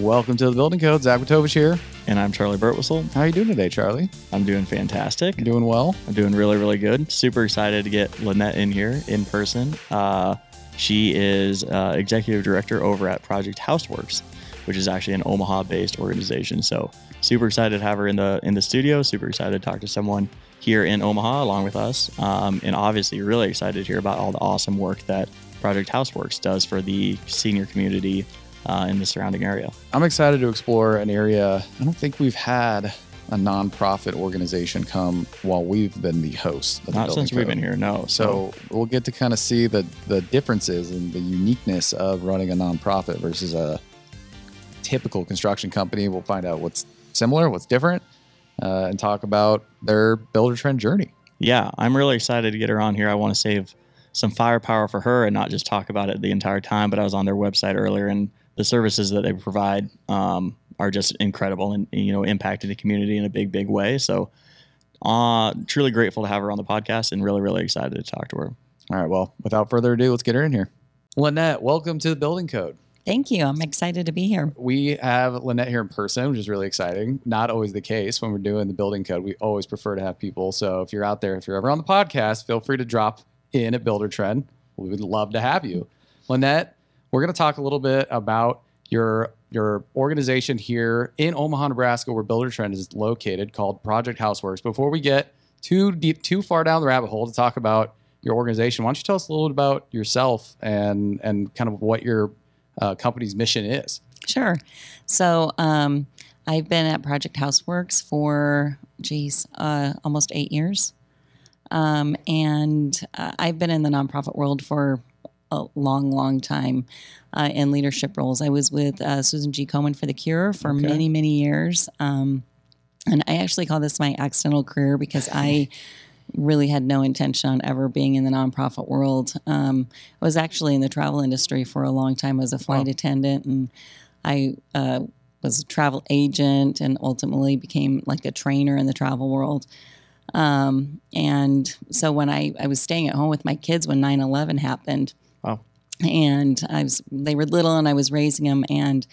Welcome to the Building Code. Zach Matovich here. And I'm Charley Burtwhistle. How are you doing today, Charley? I'm doing fantastic. Doing well? I'm doing really, really good. Super excited to get Lynette in here in person. Uh, she is uh, executive director over at Project Houseworks, which is actually an Omaha-based organization. So super excited to have her in the in the studio. Super excited to talk to someone here in Omaha along with us, um, and obviously really excited to hear about all the awesome work that Project Houseworks does for the senior community uh, in the surrounding area. I'm excited to explore an area. I don't think we've had a nonprofit organization come while we've been the host. Of the Not since we've been here, no. So we'll get to kind of see the the differences and the uniqueness of running a nonprofit versus a typical construction company. We'll find out what's similar, what's different, uh, and talk about their Buildertrend journey. yeah, I'm really excited to get her on here. I want to save some firepower for her and not just talk about it the entire time. But I was on their website earlier, and the services that they provide um, are just incredible and you know impacting the community in a big, big way. So, uh, truly grateful to have her on the podcast, and really, really excited to talk to her. All right. Well, without further ado, let's get her in here. Lynette, welcome to the Building Code. Thank you. I'm excited to be here. We have Lynette here in person, which is really exciting. Not always the case when we're doing the building code. We always prefer to have people. So if you're out there, if you're ever on the podcast, feel free to drop in at Buildertrend. We would love to have you. Lynette, we're going to talk a little bit about your your organization here in Omaha, Nebraska, where Buildertrend is located, called Project Houseworks. Before we get too deep, too far down the rabbit hole to talk about your organization, why don't you tell us a little bit about yourself and and kind of what your uh, company's mission is? Sure. So um, I've been at Project Houseworks for, geez, uh, almost eight years. Um, and uh, I've been in the nonprofit world for a long, long time uh, in leadership roles. I was with uh, Susan G. Komen for The Cure for Okay. many, many years. Um, and I actually call this my accidental career because I really had no intention on ever being in the nonprofit world. Um, I was actually in the travel industry for a long time as a flight Wow. attendant, and I uh, was a travel agent and ultimately became like a trainer in the travel world. Um, and so when I, I was staying at home with my kids when 9 11 happened. And I was they were little and I was raising them and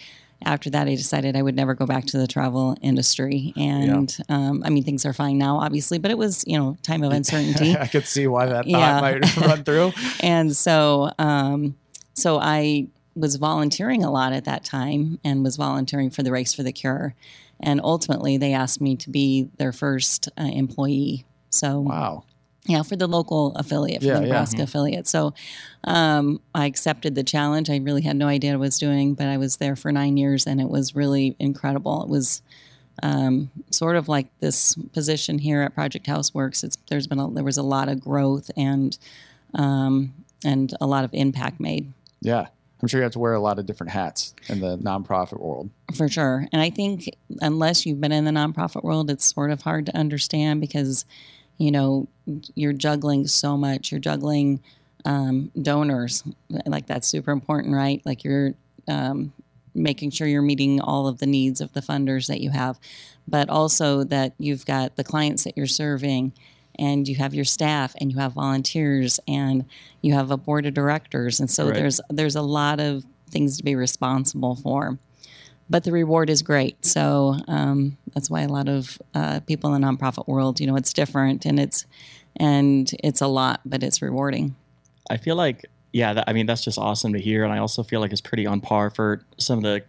after that I decided I would never go back to the travel industry and um, I mean things are fine now obviously but it was you know time of uncertainty I could see why that thought Yeah. might run through. and so um, so I was volunteering a lot at that time and was volunteering for the Race for the Cure and ultimately they asked me to be their first uh, employee so Wow. Yeah, for the local affiliate, for Yeah, the yeah. Nebraska affiliate. So um, I accepted the challenge. I really had no idea what I was doing, but I was there for nine years and it was really incredible. It was um, sort of like this position here at Project Houseworks. It's there's been a, there was a lot of growth and um, and a lot of impact made Yeah. I'm sure you have to wear a lot of different hats in the nonprofit world. for sure. And I think unless you've been in the nonprofit world, it's sort of hard to understand because, you know, you're juggling so much. You're juggling um, donors, like that's super important, right? Like you're um, making sure you're meeting all of the needs of the funders that you have, but also that you've got the clients that you're serving. And you have your staff, and you have volunteers, and you have a board of directors, and so Right. there's there's a lot of things to be responsible for but the reward is great. So um, that's why a lot of uh, people in the nonprofit world, you know, it's different and it's and it's a lot, but it's rewarding. I feel like, yeah, that, I mean, that's just awesome to hear. And I also feel like it's pretty on par for some of the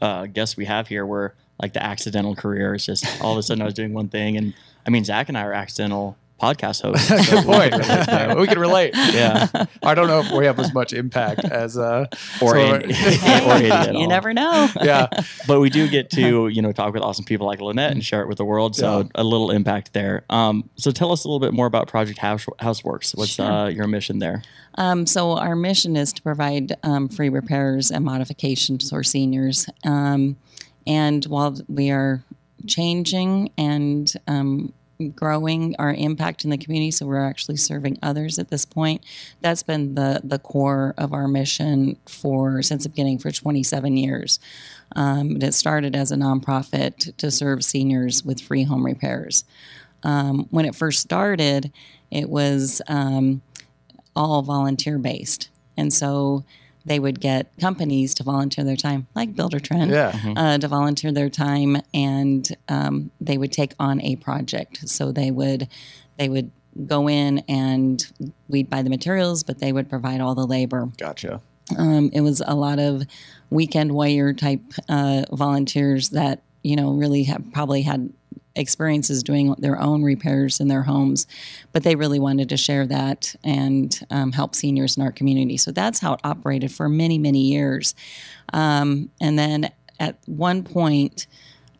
uh, guests we have here where like the accidental career is just all of a sudden I was doing one thing. And I mean, Zach and I are accidental podcast hosts. so Good point. can relate there. we can relate. yeah. I don't know if we have as much impact as uh Or, so- Andy, or Andy at you never know. yeah. But we do get to, you know, talk with awesome people like Lynette and share it with the world. So Yeah. a little impact there. Um, so tell us a little bit more about Project House, Houseworks. What's Sure. uh, your mission there? Um, so our mission is to provide um, free repairs and modifications for seniors. Um, and while we are changing and um, growing our impact in the community, so we're actually serving others at this point. That's been the the core of our mission for since the beginning for 27 years. Um, it started as a nonprofit to serve seniors with free home repairs. Um, when it first started, it was um, all volunteer based. And so they would get companies to volunteer their time, like Buildertrend, Yeah. uh, to volunteer their time, and um, they would take on a project. So they would they would go in and we'd buy the materials, but they would provide all the labor. Gotcha. Um, it was a lot of weekend warrior type uh, volunteers that you know really have probably had experiences doing their own repairs in their homes, but they really wanted to share that and um, help seniors in our community. So that's how it operated for many many years. Um, and then at one point,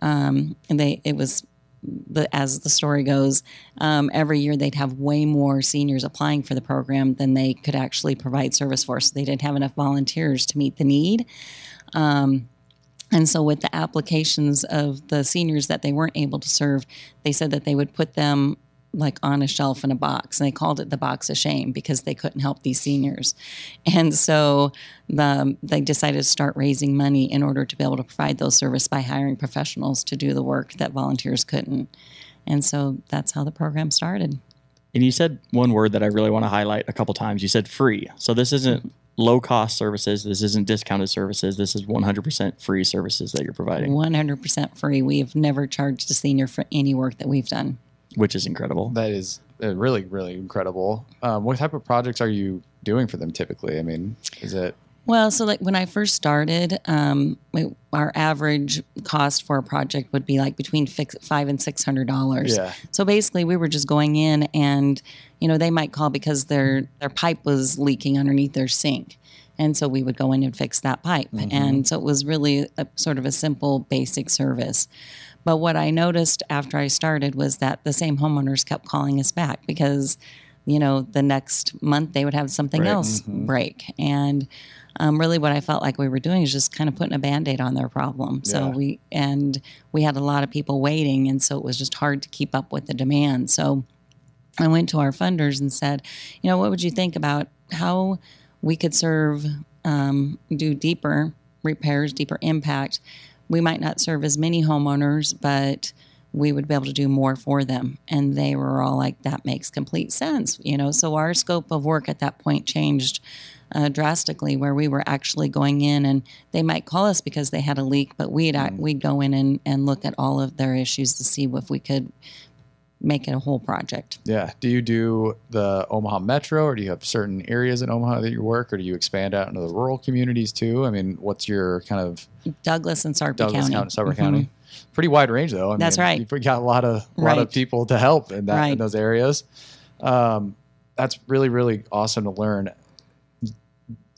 um, they it was as the story goes, um, every year they'd have way more seniors applying for the program than they could actually provide service for. So they didn't have enough volunteers to meet the need. Um, and so, with the applications of the seniors that they weren't able to serve, they said that they would put them like on a shelf in a box and they called it the box of shame because they couldn't help these seniors and so the, they decided to start raising money in order to be able to provide those services by hiring professionals to do the work that volunteers couldn't and so that's how the program started And you said one word that I really want to highlight a couple times. You said free. So this isn't low cost services. This isn't discounted services. This is 100% free services that you're providing, 100% free we have never charged a senior for any work that we've done which is incredible. That is uh, really, really incredible. Um, what type of projects are you doing for them typically? I mean, is it Well, so like when I first started, um, we, our average cost for a project would be like between fix, five and six hundred dollars. Yeah. So basically, we were just going in, and you know they might call because their their pipe was leaking underneath their sink, and so we would go in and fix that pipe. And so it was really a, sort of a simple, basic service. But what I noticed after I started was that the same homeowners kept calling us back because, you know, the next month they would have something Right. else break. And um, really what I felt like we were doing is just kind of putting a band-aid on their problem. So Yeah. we and we had a lot of people waiting and so it was just hard to keep up with the demand. So I went to our funders and said, you know, what would you think about how we could serve, um, do deeper repairs, deeper impact? We might not serve as many homeowners, but we would be able to do more for them. And they were all like, that makes complete sense, you know. So our scope of work at that point changed uh, drastically, where we were actually going in and they might call us because they had a leak, but we'd we'd go in and, and look at all of their issues to see if we could make it a whole project. Yeah. Do you do the Omaha Metro or do you have certain areas in Omaha that you work or do you expand out into the rural communities too? I mean, what's your kind of Douglas and Sarpy Douglas County. County, Sarpy Mhm. County? Pretty wide range though. I That's mean, right. You've got a lot of a lot of people to help in that in those areas. Um, that's really really awesome to learn.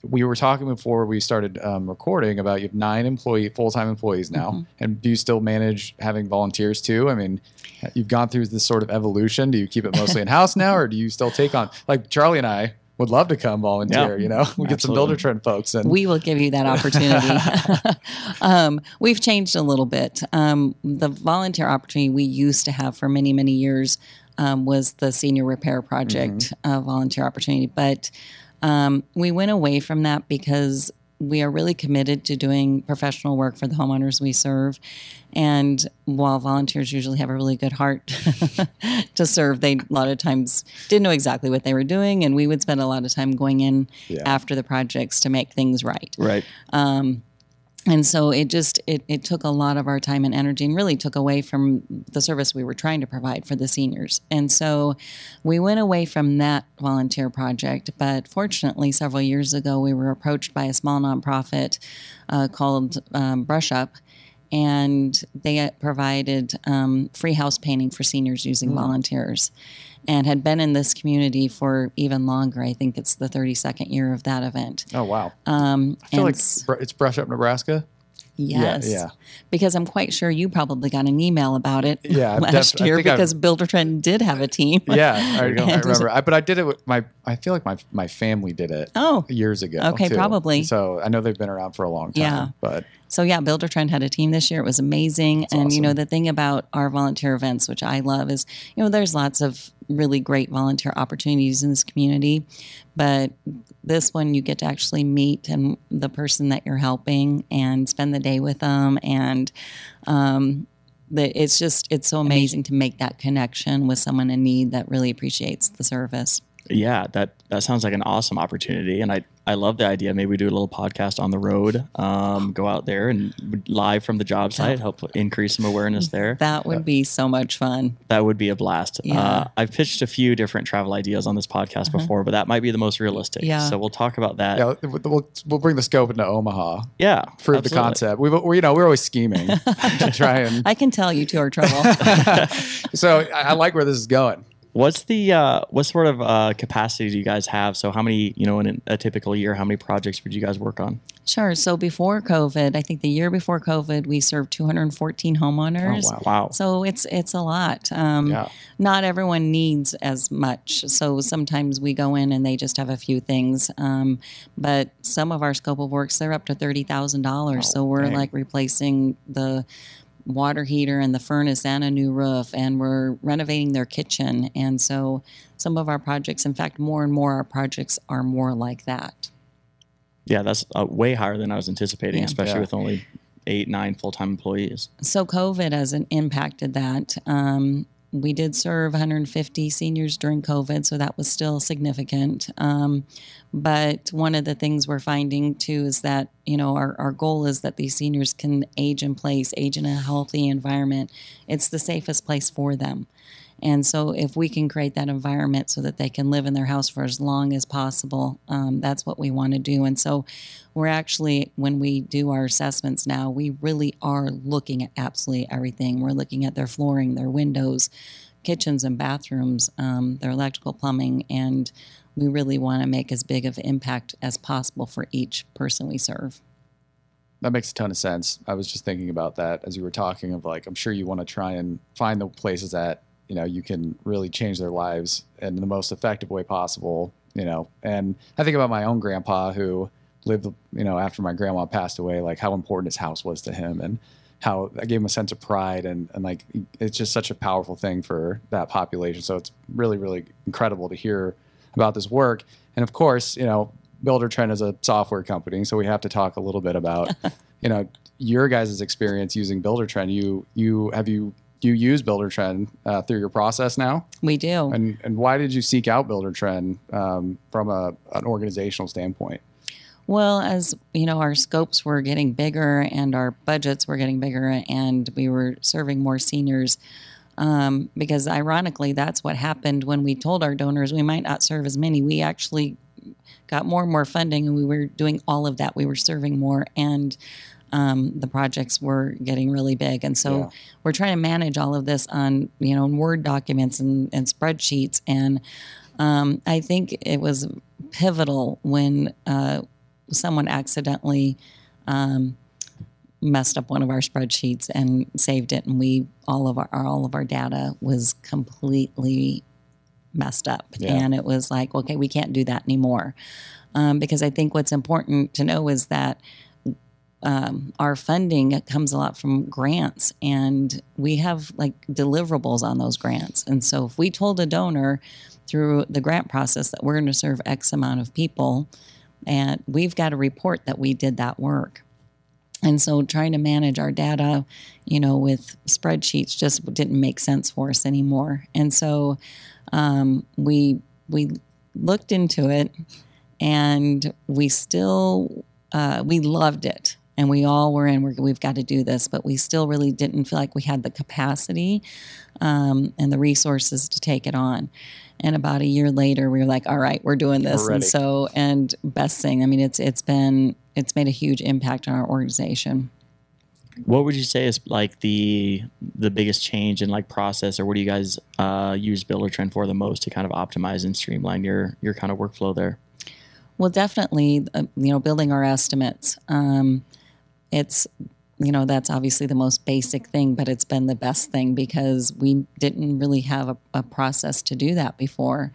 We were talking before we started um, recording about you have nine employee full time employees now, Mm-hmm. and do you still manage having volunteers too? I mean, you've gone through this sort of evolution. Do you keep it mostly in house now, or do you still take on like Charley and I would love to come volunteer? Yeah, you know, we get some Builder. Trend folks, and We will give you that opportunity. um, we've changed a little bit. Um, the volunteer opportunity we used to have for many, many years um, was the senior repair project uh, volunteer opportunity. But um, we went away from that because we are really committed to doing professional work for the homeowners we serve. And while volunteers usually have a really good heart to serve, they a lot of times didn't know exactly what they were doing. And we would spend a lot of time going in Yeah. after the projects to make things right. Right. Um, and so it just it, it took a lot of our time and energy and really took away from the service we were trying to provide for the seniors. And so we went away from that volunteer project but fortunately several years ago we were approached by a small nonprofit uh, called um, brush up and they provided um, free house painting for seniors using volunteers and had been in this community for even longer. I think it's the 32nd year of that event. Oh wow, um, I feel and like it's Brush Up, Nebraska. Yes. yeah. Because I'm quite sure you probably got an email about it Yeah, last def- year think I've- because Buildertrend did have a team. Yeah, I, I remember. I, but I did it with my. I feel like my my family did it Oh, years ago. Okay, too. probably. So I know they've been around for a long time. Yeah. but so yeah, Buildertrend had a team this year. It was amazing. and you know, the thing about our volunteer events, which I love, is you know, there's lots of really great volunteer opportunities in this community. But this one, you get to actually meet and the person that you're helping and spend the day with them. And um, the, it's just, it's so amazing to make that connection with someone in need that really appreciates the service. Yeah, that that sounds like an awesome opportunity, and I I love the idea. Maybe we do a little podcast on the road, um, go out there and live from the job site, help increase some awareness there. That would be so much fun. That would be a blast. Yeah. Uh, I've pitched a few different travel ideas on this podcast before, but that might be the most realistic. Yeah. So we'll talk about that. Yeah, we'll, we'll bring the scope into Omaha. Yeah, Prove the concept. We've, we, you know, we're always scheming to try and. I can tell you two are trouble. So I, I like where this is going. What's the uh, what sort of uh, capacity do you guys have? So how many, you know, in a typical year, how many projects would you guys work on? sure. So before COVID, I think the year before COVID, we served 214 homeowners. Oh, wow. Wow. So it's it's a lot. Um, Yeah. Not everyone needs as much. So sometimes we go in and they just have a few things. Um, but some of our scope of works they're up to thirty thousand dollars. So we're dang. like replacing the water heater and the furnace and a new roof, and we're renovating their kitchen. And so some of our projects, in fact, more and more our projects are more like that. Yeah, that's uh, way higher than I was anticipating, Yeah. especially Yeah. with only eight, nine full time employees. So COVID hasn't impacted that. Um, we did serve 150 seniors during COVID, so that was still significant. Um, but one of the things we're finding too is that you know our, our goal is that these seniors can age in place, age in a healthy environment. It's the safest place for them. And so, if we can create that environment so that they can live in their house for as long as possible, um, that's what we want to do. And so, we're actually, when we do our assessments now, we really are looking at absolutely everything. We're looking at their flooring, their windows, kitchens and bathrooms, um, their electrical plumbing, and we really want to make as big of impact as possible for each person we serve. That makes a ton of sense. I was just thinking about that as you were talking of like, I'm sure you want to try and find the places that, you know, you can really change their lives in the most effective way possible, you know. And I think about my own grandpa who lived, you know, after my grandma passed away, like how important his house was to him and how I gave him a sense of pride and, and like it's just such a powerful thing for that population. So it's really, really incredible to hear about this work. And of course, you know, Buildertrend is a software company, so we have to talk a little bit about, you know, your guys' experience using Buildertrend. You you have you you use Buildertrend uh, through your process now, We do. and and why did you seek out Buildertrend um, from a an organizational standpoint? Well, as you know, our scopes were getting bigger and our budgets were getting bigger, and we were serving more seniors. Um, because ironically, that's what happened when we told our donors we might not serve as many. We actually got more and more funding, and we were doing all of that. We were serving more, and um, the projects were getting really big. And so Yeah. we're trying to manage all of this on you know in Word documents and, and spreadsheets. And um, I think it was pivotal when uh, someone accidentally um, messed up one of our spreadsheets and saved it, and we all of our all of our data was completely messed up, Yeah. and it was like, okay, we can't do that anymore, um, because I think what's important to know is that. Um, our funding comes a lot from grants, and we have like deliverables on those grants. And so, if we told a donor through the grant process that we're going to serve X amount of people, and we've got to report that we did that work. And so trying to manage our data, you know, with spreadsheets just didn't make sense for us anymore. And so um, we we looked into it, and we still uh, we loved it, and we all were in. We're, we've got to do this, but we still really didn't feel like we had the capacity um, and the resources to take it on. And about a year later, we were like, "All right, we're doing this." We're and so, and best thing, I mean, it's it's been it's made a huge impact on our organization. What would you say is like the the biggest change in like process, or what do you guys uh, use Buildertrend for the most to kind of optimize and streamline your your kind of workflow there? Well, definitely, uh, you know, building our estimates. Um, it's, you know, that's obviously the most basic thing, but it's been the best thing because we didn't really have a, a process to do that before.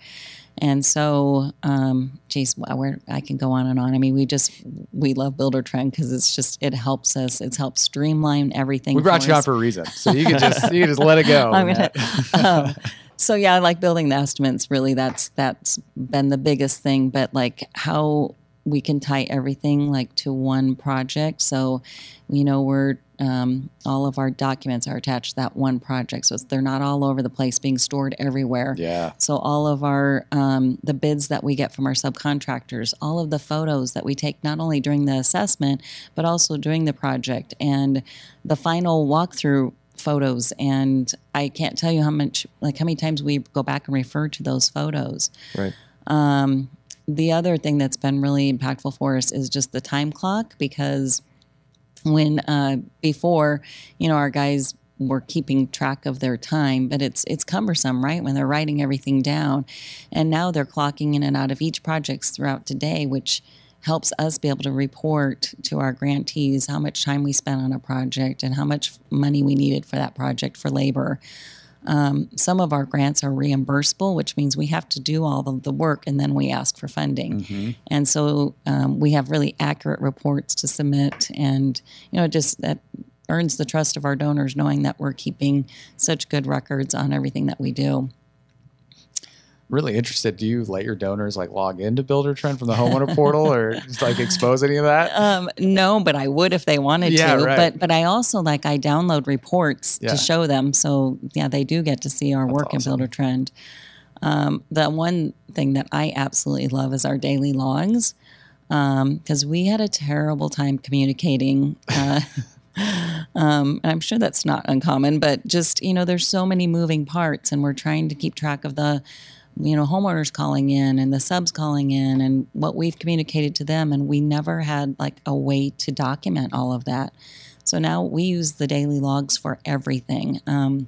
And so, um, geez, where I can go on and on. I mean, we just we love Buildertrend because it's just it helps us. It's helped streamline everything. We brought you on for a reason, so you can just you can just let it go. I'm gonna, um, so yeah, I like building the estimates. Really, that's that's been the biggest thing. But like how we can tie everything like to one project. So, you know, we're um, all of our documents are attached to that one project, so they're not all over the place, being stored everywhere. Yeah. So all of our um, the bids that we get from our subcontractors, all of the photos that we take not only during the assessment but also during the project, and the final walkthrough photos. And I can't tell you how much, like how many times we go back and refer to those photos. Right. Um, the other thing that's been really impactful for us is just the time clock because when uh, before, you know, our guys were keeping track of their time, but it's it's cumbersome, right? When they're writing everything down, and now they're clocking in and out of each projects throughout today, which helps us be able to report to our grantees how much time we spent on a project and how much money we needed for that project for labor. Um, some of our grants are reimbursable, which means we have to do all of the work and then we ask for funding. And so um, we have really accurate reports to submit, and you know, just that earns the trust of our donors, knowing that we're keeping such good records on everything that we do. Really interested. Do you let your donors like log into Buildertrend from the homeowner portal or just like expose any of that? Um, no, but I would if they wanted Yeah, to. right. But but I also like I download reports Yeah. to show them. So yeah, they do get to see our work awesome. in Buildertrend. Um, the one thing that I absolutely love is our daily logs because we had a terrible time communicating. Uh, um, I'm sure that's not uncommon, but just you know, there's so many moving parts, and we're trying to keep track of the you know homeowners calling in and the subs calling in and what we've communicated to them and we never had like a way to document all of that. So now we use the daily logs for everything. Um,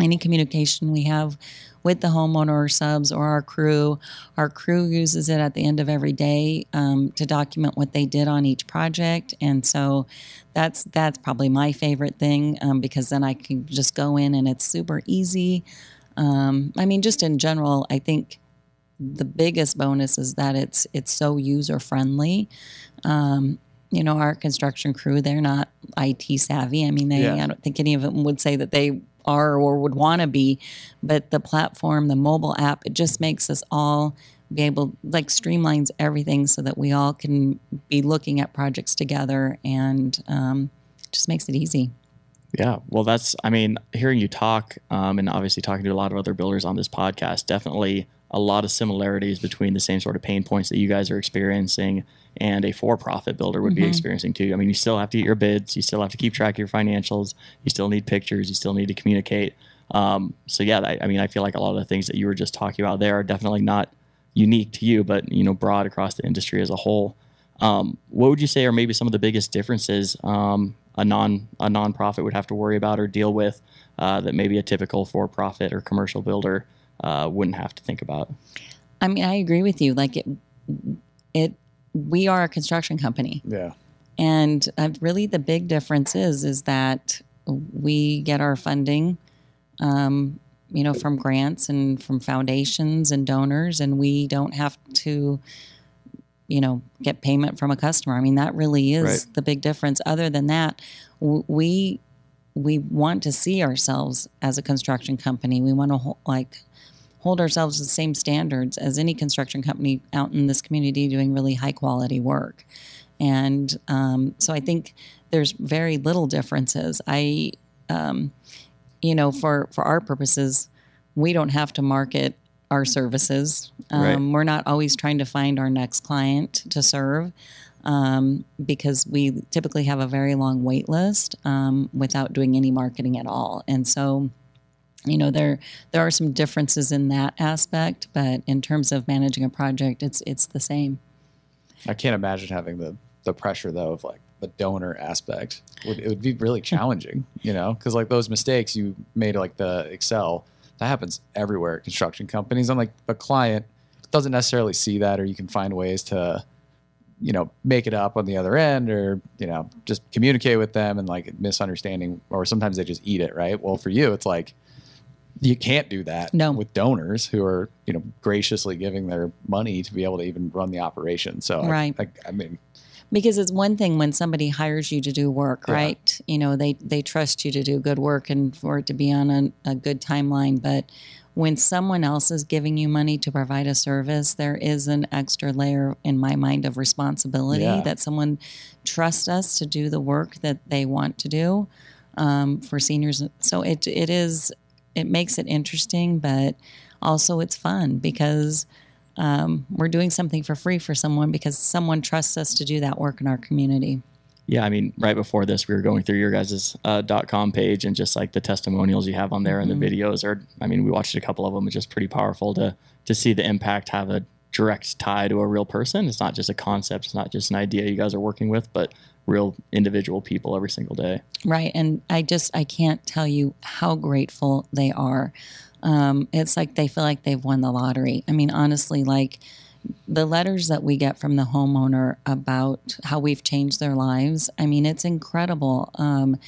any communication we have with the homeowner or subs or our crew our crew uses it at the end of every day um, to document what they did on each project. And so that's that's probably my favorite thing um, because then i can just go in and it's super easy um, I mean, just in general, I think the biggest bonus is that it's it's so user friendly. Um, you know, our construction crew, they're not IT savvy. I mean, they Yeah. I don't think any of them would say that they are or would want to be, but the platform, the mobile app, it just makes us all be able like streamlines everything so that we all can be looking at projects together and um, just makes it easy. Yeah, well, that's, I mean, hearing you talk um, and obviously talking to a lot of other builders on this podcast, definitely a lot of similarities between the same sort of pain points that you guys are experiencing and a for profit builder would be experiencing too. I mean, you still have to get your bids, you still have to keep track of your financials, you still need pictures, you still need to communicate. Um, so, yeah, I, I mean, I feel like a lot of the things that you were just talking about there are definitely not unique to you, but, you know, broad across the industry as a whole. Um, what would you say are maybe some of the biggest differences um, a non a nonprofit would have to worry about or deal with uh, that maybe a typical for profit or commercial builder uh, wouldn't have to think about? I mean, I agree with you. Like it, it, we are a construction company. Yeah. And uh, really, the big difference is is that we get our funding, um, you know, from grants and from foundations and donors, and we don't have to, you know, get payment from a customer. I mean, that really is Right. the big difference. Other than that, w- we we want to see ourselves as a construction company. We want to like hold ourselves to the same standards as any construction company out in this community doing really high quality work. And um, so I think there's very little differences. I, um, you know, for for our purposes, we don't have to market our services. Um, Right. We're not always trying to find our next client to serve um, because we typically have a very long wait list um, without doing any marketing at all. And so, you know, there there are some differences in that aspect, but in terms of managing a project, it's it's the same. I can't imagine having the the pressure though of like the donor aspect. Would it would be really challenging, you know, because like those mistakes you made like the Excel that happens everywhere at construction companies. And like the client doesn't necessarily see that, or you can find ways to, you know, make it up on the other end, or you know, just communicate with them and like misunderstanding, or sometimes they just eat it, right? Well, for you, it's like you can't do that No. with donors who are you know graciously giving their money to be able to even run the operation so I- Right. I, I mean because it's one thing when somebody hires you to do work Yeah. right you know they they trust you to do good work and for it to be on a, a good timeline but when someone else is giving you money to provide a service, there is an extra layer in my mind of responsibility Yeah. that someone trusts us to do the work that they want to do um, for seniors. So it it is it makes it interesting, but also it's fun because um, we're doing something for free for someone because someone trusts us to do that work in our community. Yeah, I mean, right before this, we were going through your guys' uh, dot com page and just like the testimonials you have on there and the videos are. I mean, we watched a couple of them. It's just pretty powerful to to see the impact have a direct tie to a real person. It's not just a concept. It's not just an idea you guys are working with, but real individual people every single day. Right. And I just, I can't tell you how grateful they are. Um, it's like they feel like they've won the lottery. I mean, honestly, like the letters that we get from the homeowner about how we've changed their lives, I mean, it's incredible. Um,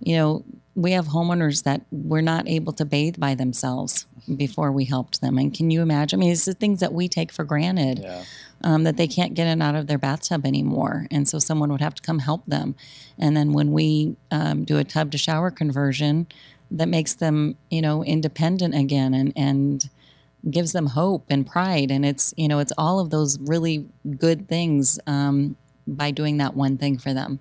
you know, we have homeowners that were not able to bathe by themselves before we helped them. And can you imagine? I mean, it's the things that we take for granted Yeah. um, that they can't get in and out of their bathtub anymore. And so someone would have to come help them. And then when we um, do a tub to shower conversion, that makes them, you know, independent again and, and gives them hope and pride. And it's, you know, it's all of those really good things um, by doing that one thing for them.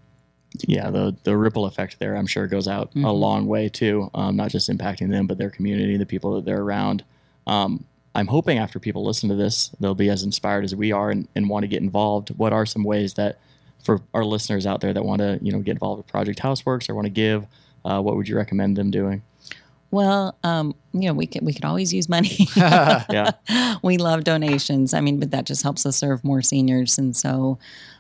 Yeah, the the ripple effect there, I'm sure, goes out a Mhm. long way too. Um, not just impacting them, but their community, the people that they're around. Um, I'm hoping after people listen to this, they'll be as inspired as we are and, and want to get involved. What are some ways that for our listeners out there that want to, you know, get involved with Project Houseworks or want to give, uh, what would you recommend them doing? Well, um, you know, we could we could always use money. Yeah. we love donations. I mean, but that just helps us serve more seniors, and so.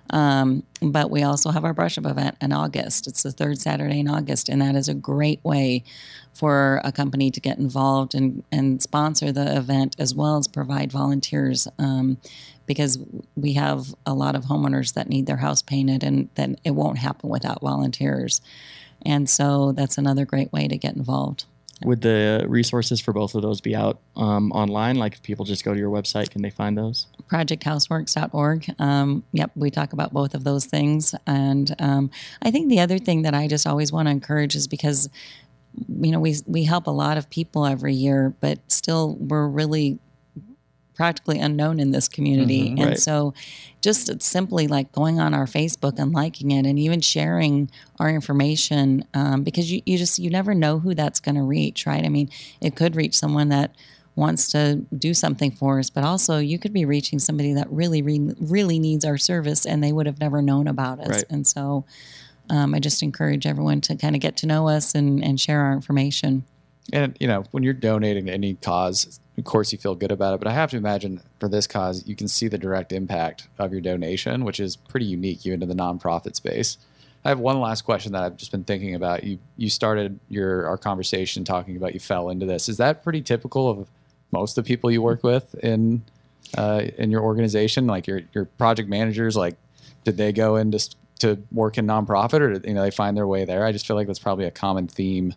Um, but we also have our brush up event in August. It's the third Saturday in August, and that is a great way for a company to get involved and, and sponsor the event as well as provide volunteers um, because we have a lot of homeowners that need their house painted, and then it won't happen without volunteers. And so that's another great way to get involved. Would the resources for both of those be out um, online? Like if people just go to your website, can they find those? projecthouseworks.org. Um, yep, we talk about both of those things. And um, I think the other thing that I just always want to encourage is because, you know, we, we help a lot of people every year, but still we're really practically unknown in this community. Mhm, and right. so just simply like going on our Facebook and liking it and even sharing our information um, because you, you just, you never know who that's going to reach, right? I mean, it could reach someone that wants to do something for us, but also you could be reaching somebody that really, really, really needs our service and they would have never known about us. Right. And so um, I just encourage everyone to kind of get to know us and, and share our information. And you know, when you're donating to any cause, of course you feel good about it. But I have to imagine for this cause, you can see the direct impact of your donation, which is pretty unique even to the nonprofit space. I have one last question that I've just been thinking about. You you started your our conversation talking about you fell into this. Is that pretty typical of most of the people you work with in uh, in your organization? Like your your project managers, like did they go into to work in nonprofit, or you know they find their way there? I just feel like that's probably a common theme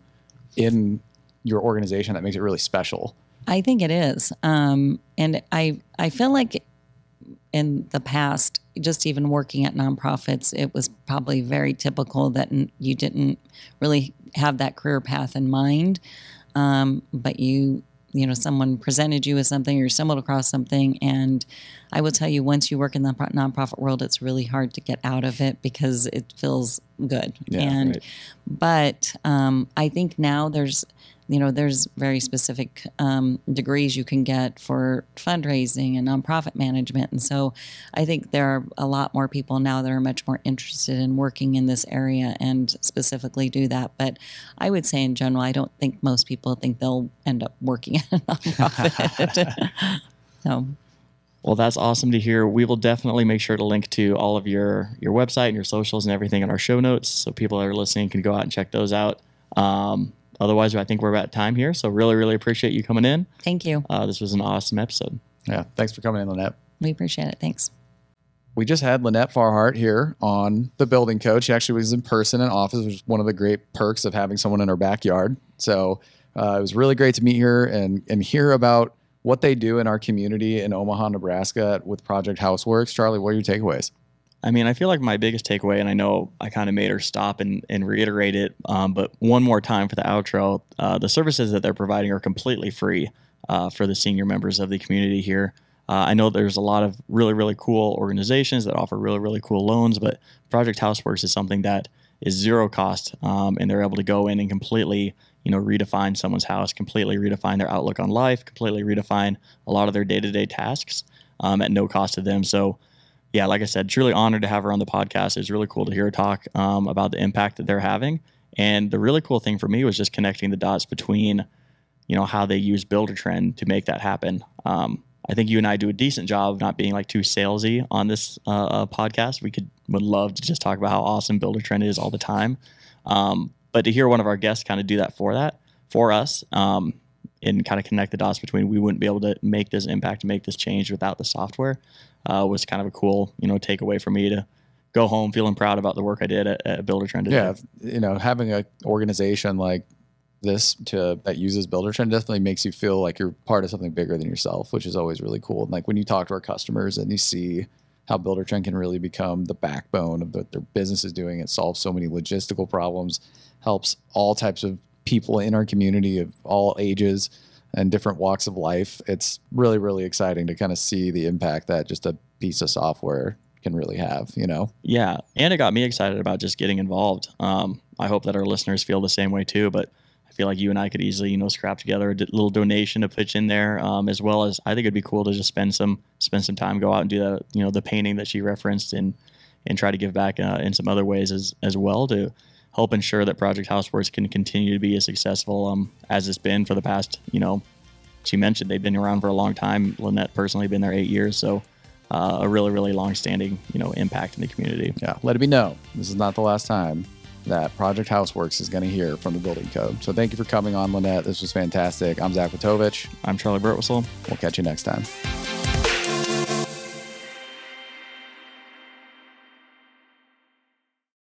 in your organization that makes it really special. I think it is. Um, and I, I feel like in the past, just even working at nonprofits, it was probably very typical that you didn't really have that career path in mind. Um, but you, you know, someone presented you with something or you stumbled across something. And I will tell you, once you work in the nonprofit world, it's really hard to get out of it because it feels good. Yeah, and right. but um, I think now there's, you know, there's very specific um, degrees you can get for fundraising and nonprofit management, and so I think there are a lot more people now that are much more interested in working in this area and specifically do that. But I would say in general, I don't think most people think they'll end up working at a nonprofit. so Well, that's awesome to hear. We will definitely make sure to link to all of your your website and your socials and everything in our show notes, so people that are listening can go out and check those out. Um, otherwise, I think we're about time here. So really, really appreciate you coming in. thank you. Uh, this was an awesome episode. Yeah, thanks for coming in, Lynette. We appreciate it. Thanks. We just had Lynette Farhart here on the building code. She actually was in person in office, which is one of the great perks of having someone in her backyard. So uh, it was really great to meet her and and hear about what they do in our community in Omaha, Nebraska with Project Houseworks. Charley, what are your takeaways? I mean, I feel like my biggest takeaway, and I know I kind of made her stop and, and reiterate it, um, but one more time for the outro, uh, the services that they're providing are completely free. uh, for the senior members of the community here. Uh, I know there's a lot of really, really cool organizations that offer really, really cool loans, but Project Houseworks is something that is zero cost, um, and they're able to go in and completely, you know, redefine someone's house, completely redefine their outlook on life, completely redefine a lot of their day-to-day tasks um, at no cost to them. So, yeah, like I said, truly honored to have her on the podcast. It's really cool to hear her talk um, about the impact that they're having. And the really cool thing for me was just connecting the dots between, you know, how they use Buildertrend to make that happen. Um, I think you and I do a decent job of not being like too salesy on this uh, uh, podcast. We could would love to just talk about how awesome Buildertrend is all the time, um, but to hear one of our guests kind of do that for that for us um, and kind of connect the dots between we wouldn't be able to make this impact, make this change without the software uh, was kind of a cool you know takeaway for me to go home feeling proud about the work I did at, at Buildertrend. Today. Yeah, you know, having an organization like this to that uses Buildertrend definitely makes you feel like you're part of something bigger than yourself, which is always really cool. And like when you talk to our customers and you see how Buildertrend can really become the backbone of what their business is doing, it solves so many logistical problems, helps all types of people in our community of all ages and different walks of life. It's really, really exciting to kind of see the impact that just a piece of software can really have, you know? Yeah. And it got me excited about just getting involved. Um, I hope that our listeners feel the same way too. But I feel like you and I could easily, you know, scrap together a little donation to pitch in there, um, as well as I think it'd be cool to just spend some spend some time, go out and do the, you know, the painting that she referenced, and and try to give back uh, in some other ways as as well to help ensure that Project Houseworks can continue to be as successful um, as it's been for the past, you know, she mentioned they've been around for a long time. Lynette personally been there eight years, so. Uh, a really, really long-standing, you know, impact in the community. Yeah, let it be known. This is not the last time that Project Houseworks is going to hear from the building code. So thank you for coming on, Lynette. This was fantastic. I'm Zach Witovich. I'm Charley Burtwhistle. We'll catch you next time.